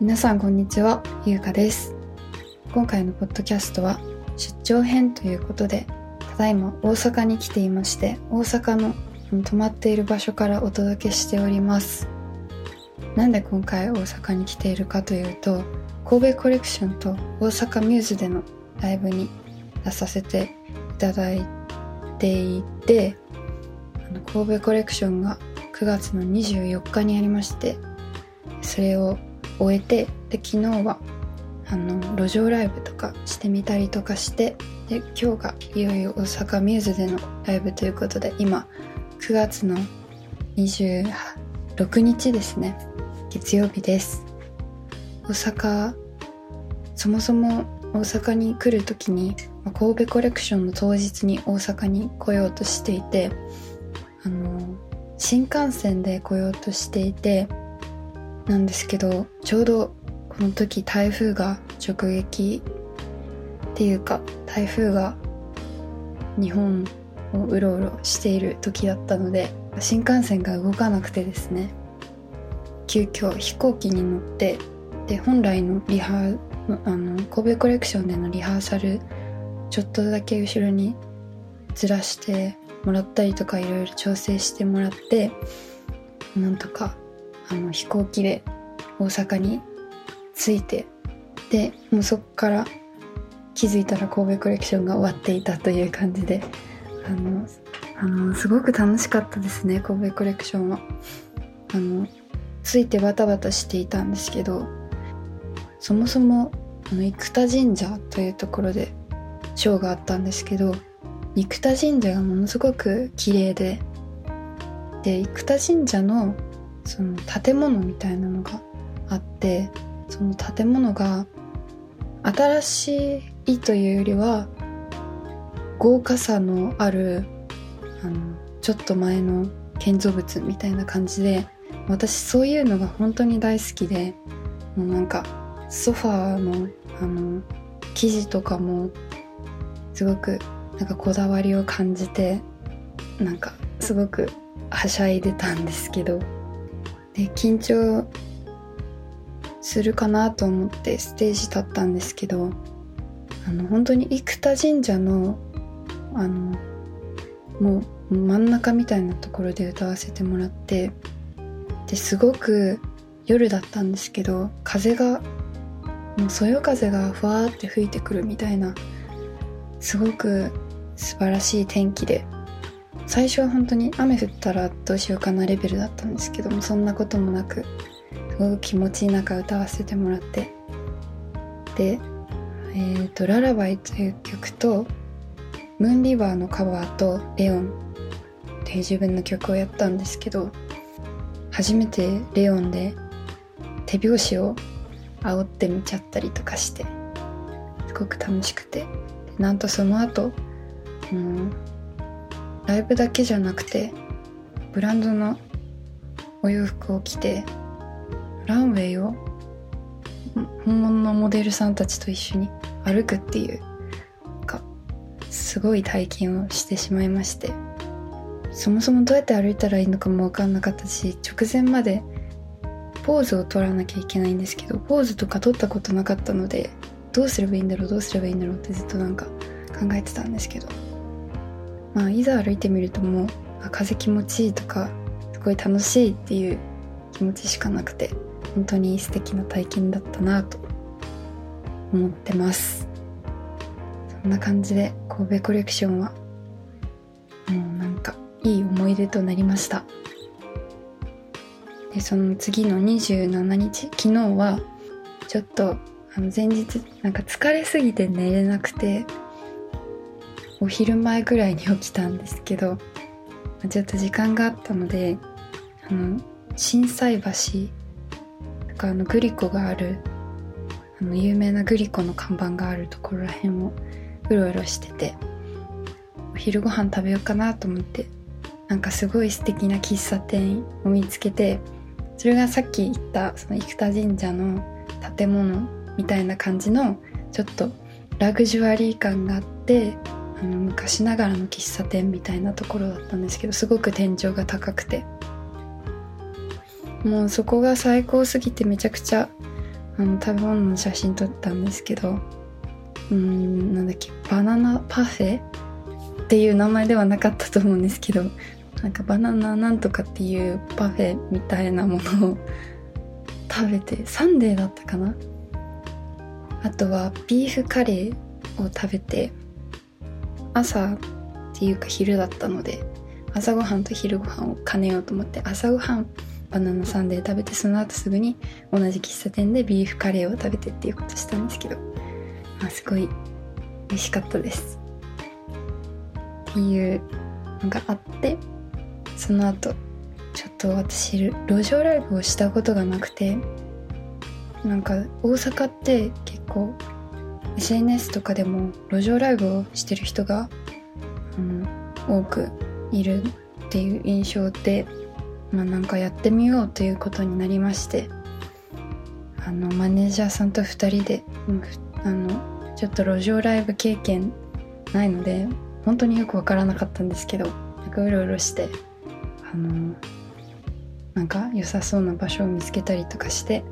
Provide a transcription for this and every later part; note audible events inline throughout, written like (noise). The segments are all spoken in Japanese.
皆さんこんにちは、ゆうかです。今回のポッドキャストは出張編ということで、ただいま大阪に来ていまして、大阪の泊まっている場所からお届けしております。なんで今回大阪に来ているかというと、神戸コレクションと大阪ミューズでのライブに出させていただいていて、あの神戸コレクションが9月の24日にありまして、それを終えてで昨日はあの路上ライブとかしてみたりとかしてで今日がいよいよ大阪ミューズでのライブということで今9月の26日ですね。月曜日です。大阪そもそも大阪に来る時に神戸コレクションの当日に大阪に来ようとしていてあの新幹線で来ようとしていてなんですけどちょうどこの時台風が直撃っていうか台風が日本をうろうろしている時だったので新幹線が動かなくてですね急遽飛行機に乗ってで本来のリハあの神戸コレクションでのリハーサルちょっとだけ後ろにずらしてもらったりとかいろいろ調整してもらってなんとかあの飛行機で大阪に着いてでもうそこから気づいたら神戸コレクションが終わっていたという感じであのあのすごく楽しかったですね神戸コレクションは。あの着いてバタバタしていたんですけどそもそもあの生田神社というところでショーがあったんですけど生田神社がものすごく綺麗でで生田神社のその建物みたいなのがあってその建物が新しいというよりは豪華さのあるあのちょっと前の建造物みたいな感じで私そういうのが本当に大好きでもうなんかソファーのあの生地とかもすごくなんかこだわりを感じてなんかすごくはしゃいでたんですけど。で緊張するかなと思ってステージ立ったんですけどあの本当に生田神社のあのもう真ん中みたいなところで歌わせてもらってですごく夜だったんですけど風がもうそよ風がふわーって吹いてくるみたいなすごく素晴らしい天気で最初は本当に雨降ったらどうしようかなレベルだったんですけどもそんなこともなくすごく気持ちいい中歌わせてもらって。でえーと「ララバイ」という曲と「ムーンリバー」のカバーと「レオン」っていう自分の曲をやったんですけど初めてレオンで手拍子を煽ってみちゃったりとかしてすごく楽しくて。なんとその後うんライブだけじゃなくてブランドのお洋服を着てランウェイを本物のモデルさんたちと一緒に歩くっていうかすごい体験をしてしまいましてそもそもどうやって歩いたらいいのかも分かんなかったし直前までポーズを取らなきゃいけないんですけどポーズとか取ったことなかったのでどうすればいいんだろうどうすればいいんだろうってずっとなんか考えてたんですけど。まあいざ歩いてみるともう風気持ちいいとかすごい楽しいっていう気持ちしかなくて本当に素敵な体験だったなと思ってます。そんな感じで神戸コレクションはもうなんかいい思い出となりました。でその次の27日昨日はちょっとあの前日なんか疲れすぎて寝れなくてお昼前ぐらいに起きたんですけどちょっと時間があったのであの心斎橋とかあのグリコがあるあの有名なグリコの看板があるところらへんをうろうろしててお昼ご飯食べようかなと思ってなんかすごい素敵な喫茶店を見つけてそれがさっき言ったその生田神社の建物みたいな感じのちょっとラグジュアリー感があってあの昔ながらの喫茶店みたいなところだったんですけどすごく天井が高くて。もうそこが最高すぎてめちゃくちゃあの食べ物の写真撮ったんですけどうんなんだっけバナナパフェ？っていう名前ではなかったと思うんですけどなんかバナナなんとかっていうパフェみたいなものを食べてサンデーだったかな？あとはビーフカレーを食べて朝っていうか昼だったので朝ごはんと昼ごはんを兼ねようと思って朝ごはんバナナサンデー食べてその後すぐに同じ喫茶店でビーフカレーを食べてっていうことしたんですけど、まあ、すごい美味しかったです。っていうのがあってその後ちょっと私路上ライブをしたことがなくてなんか大阪って結構 SNS とかでも路上ライブをしてる人が、うん、多くいるっていう印象で、まあ、なんかやってみようということになりましてあのマネージャーさんと2人で、うん、あのちょっと路上ライブ経験ないので本当によく分からなかったんですけどなんかうろうろしてあのなんか良さそうな場所を見つけたりとかして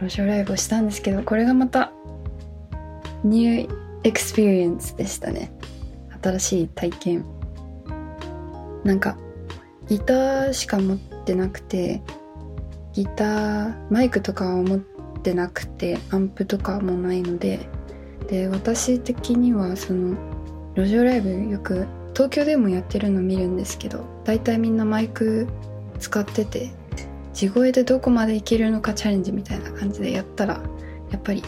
路上ライブをしたんですけどこれがまた new experience でしたね。新しい体験。なんかギターしか持ってなくてギターマイクとかは持ってなくてアンプとかもないのでで私的にはその路上ライブよく東京でもやってるの見るんですけど大体みんなマイク使ってて地声でどこまでいけるのかチャレンジみたいな感じでやったらやっぱり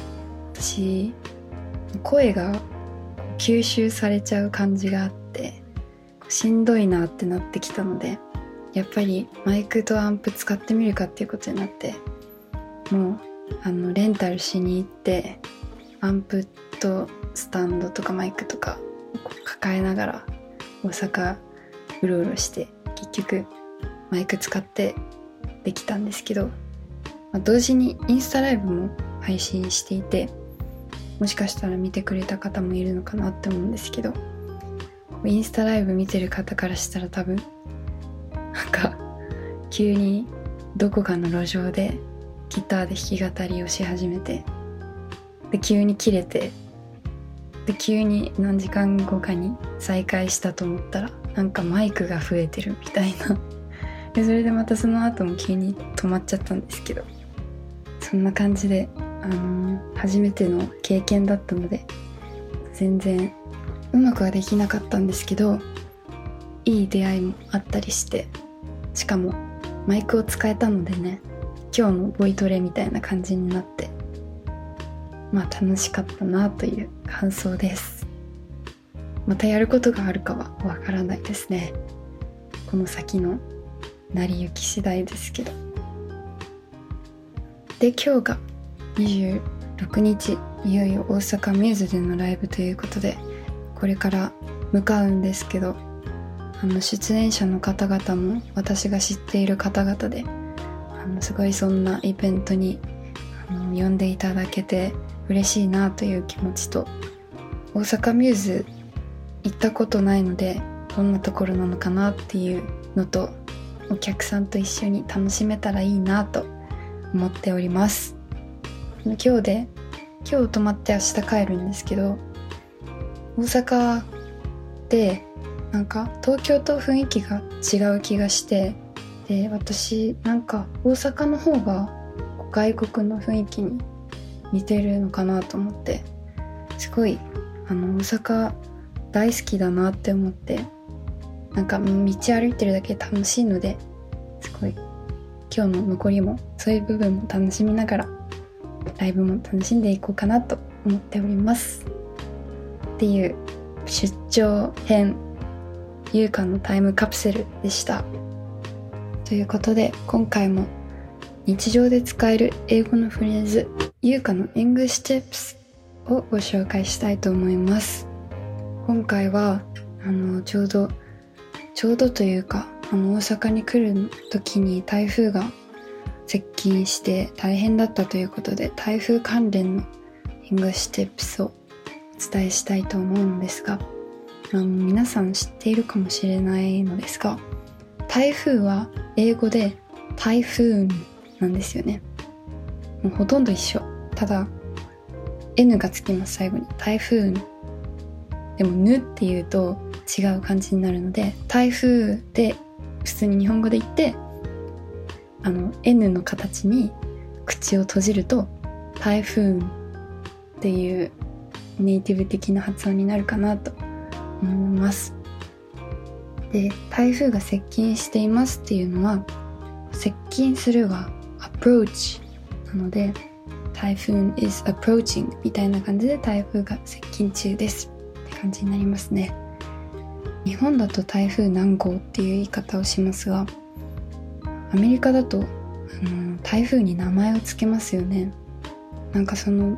私声が吸収されちゃう感じがあってしんどいなってなってきたのでやっぱりマイクとアンプ使ってみるかっていうことになってもうあのレンタルしに行ってアンプとスタンドとかマイクとか抱えながら大阪うろうろして結局マイク使ってできたんですけど、まあ、同時にインスタライブも配信していてもしかしたら見てくれた方もいるのかなって思うんですけど。インスタライブ見てる方からしたら多分なんか急にどこかの路上でギターで弾き語りをし始めてで急に切れてで急に何時間後かに再開したと思ったらなんかマイクが増えてるみたいな。でそれでまたその後も急に止まっちゃったんですけど。そんな感じで、あの、初めての経験だったので全然うまくはできなかったんですけどいい出会いもあったりしてしかもマイクを使えたのでね今日のボイトレみたいな感じになってまあ楽しかったなという感想です。またやることがあるかはわからないですね。この先の成り行き次第ですけど。で今日が26日いよいよ大阪ミューズでのライブということでこれから向かうんですけどあの出演者の方々も私が知っている方々であのすごいそんなイベントにあの呼んでいただけて嬉しいなという気持ちと大阪ミューズ行ったことないのでどんなところなのかなっていうのとお客さんと一緒に楽しめたらいいなと思っております。今日で今日泊まって明日帰るんですけど大阪でなんか東京と雰囲気が違う気がしてで私なんか大阪の方が外国の雰囲気に似てるのかなと思ってすごいあの大阪大好きだなって思ってなんか道歩いてるだけ楽しいのですごい今日の残りもそういう部分も楽しみながらライブも楽しんでいこうかなと思っておりますっていう出張編優香のタイムカプセルでした。ということで今回も日常で使える英語のフレーズ優香の English Tips をご紹介したいと思います。今回はあのちょうどちょうどというかあの大阪に来る時に台風が接近して大変だったということで台風関連の English Tips をお伝えしたいと思うのですがあの皆さん知っているかもしれないのですが台風は英語で台風なんですよね。もうほとんど一緒。ただ N がつきます最後に。台風でも「ぬ」っていうと違う感じになるので台風で普通に日本語で言ってあの N の形に口を閉じると台風っていうネイティブ的な発音になるかなと思います。で台風が接近していますっていうのは接近するは approach なので台風 is approaching みたいな感じで台風が接近中です。って感じになりますね。日本だと台風何号っていう言い方をしますがアメリカだとあの台風に名前を付けますよね。なんかその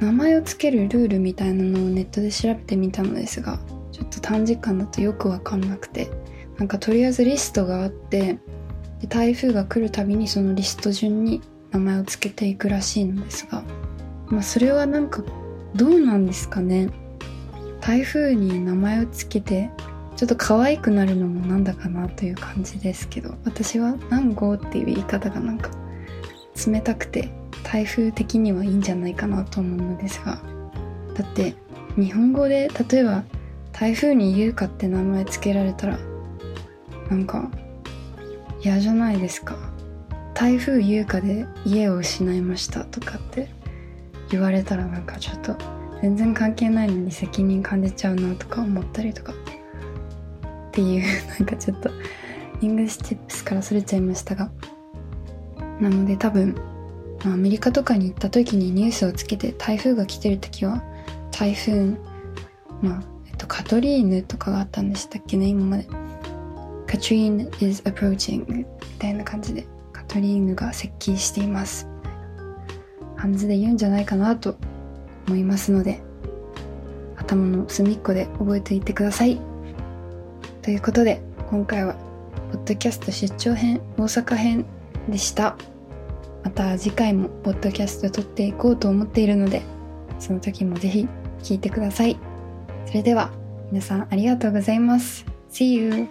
名前を付けるルールみたいなのをネットで調べてみたのですがちょっと短時間だとよくわかんなくてなんかとりあえずリストがあってで台風が来るたびにそのリスト順に名前を付けていくらしいのですが、まあ、それはなんかどうなんですかね。台風に名前を付けてちょっと可愛くなるのもなんだかなという感じですけど私は何号っていう言い方がなんか冷たくて台風的にはいいんじゃないかなと思うのですがだって日本語で例えば台風に優香って名前付けられたらなんか嫌じゃないですか。台風優香で家を失いましたとかって言われたらなんかちょっと全然関係ないのに責任感じちゃうなとか思ったりとか。っていう (laughs) なんかちょっと English tips からそれちゃいましたが。なので多分、アメリカとかに行った時にニュースをつけて台風が来てる時は台風まあえっとカトリーヌとかがあったんでしたっけね今まで。カトリーヌ is approaching みたいな感じでカトリーヌが接近しています。感じで言うんじゃないかなと思いますので頭の隅っこで覚えていてください。ということで今回はポッドキャスト出張編大阪編でした。また次回もポッドキャスト撮っていこうと思っているのでその時もぜひ聴いてください。それでは皆さんありがとうございます。See you!